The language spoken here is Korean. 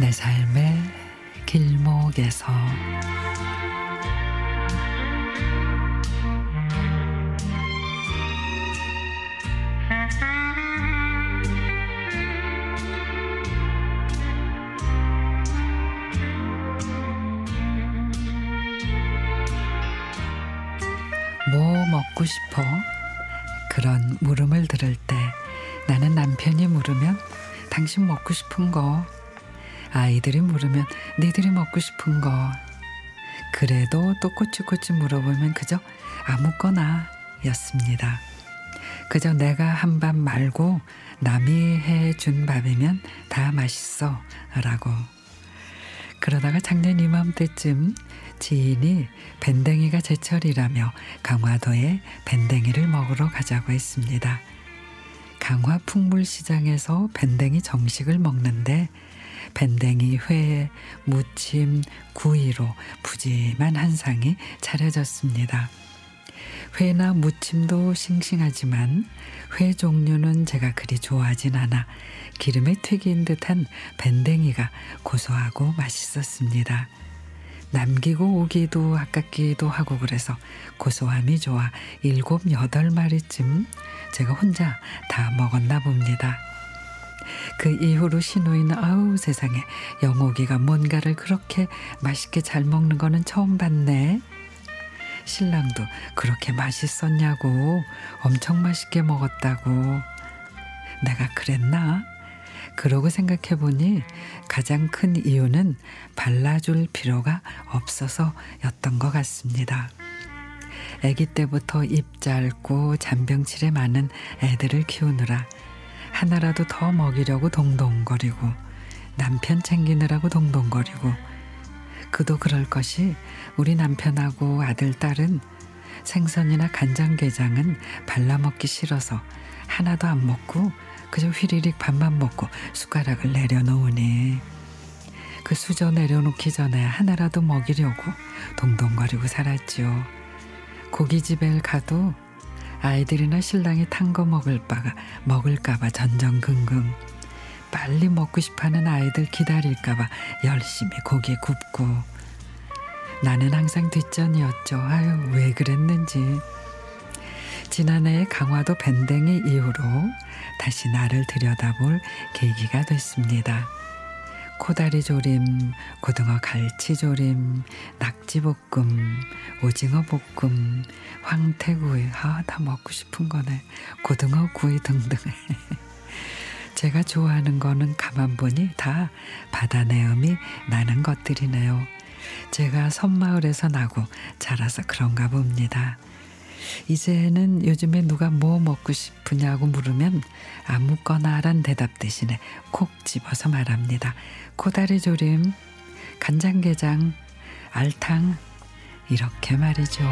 내 삶의 길목에서 뭐 먹고 싶어? 그런 물음을 들을 때 나는 남편이 물으면 당신 먹고 싶은 거 아이들이 물으면 니들이 먹고 싶은 거 그래도 또 꼬치꼬치 물어보면 그저 아무거나 였습니다. 그저 내가 한 밥 말고 남이 해 준 밥이면 다 맛있어 라고 그러다가 작년 이맘때쯤 지인이 밴댕이가 제철이라며 강화도에 밴댕이를 먹으러 가자고 했습니다. 강화 풍물시장에서 밴댕이 정식을 먹는데 밴댕이 회, 무침, 구이로 푸짐한 한 상이 차려졌습니다. 회나 무침도 싱싱하지만 회 종류는 제가 그리 좋아하진 않아 기름에 튀긴 듯한 밴댕이가 고소하고 맛있었습니다. 남기고 오기도 아깝기도 하고 그래서 고소함이 좋아 일곱 여덟 마리쯤 제가 혼자 다 먹었나 봅니다. 그 이후로 신우이는 아우 세상에 영옥이가 뭔가를 그렇게 맛있게 잘 먹는 거는 처음 봤네. 신랑도 그렇게 맛있었냐고 엄청 맛있게 먹었다고 내가 그랬나? 그러고 생각해 보니 가장 큰 이유는 발라줄 필요가 없어서였던 것 같습니다. 아기 때부터 입 짧고 잔병치레 많은 애들을 키우느라 하나라도 더 먹이려고 동동거리고 남편 챙기느라고 동동거리고 그도 그럴 것이 우리 남편하고 아들 딸은 생선이나 간장게장은 발라먹기 싫어서 하나도 안 먹고 그저 휘리릭 밥만 먹고 숟가락을 내려놓으니 그 수저 내려놓기 전에 하나라도 먹이려고 동동거리고 살았지요. 고깃집에 가도 아이들이나 신랑이 탄 거 먹을 바가 먹을까봐 전전긍긍 빨리 먹고 싶어하는 아이들 기다릴까봐 열심히 고기 굽고 나는 항상 뒷전이었죠. 아유 왜 그랬는지. 지난해 강화도 밴댕이 이후로 다시 나를 들여다볼 계기가 됐습니다. 코다리 조림, 고등어 갈치 조림, 낙지 볶음, 오징어 볶음, 황태구이, 아, 다 먹고 싶은 거네. 고등어 구이 등등. 제가 좋아하는 거는 가만 보니 다 바다 내음이 나는 것들이네요. 제가 섬마을에서 나고 자라서 그런가 봅니다. 이제는 요즘에 누가 뭐 먹고 싶으냐고 물으면 아무거나란 대답 대신에 콕 집어서 말합니다. 코다리 조림, 간장게장, 알탕 이렇게 말이죠.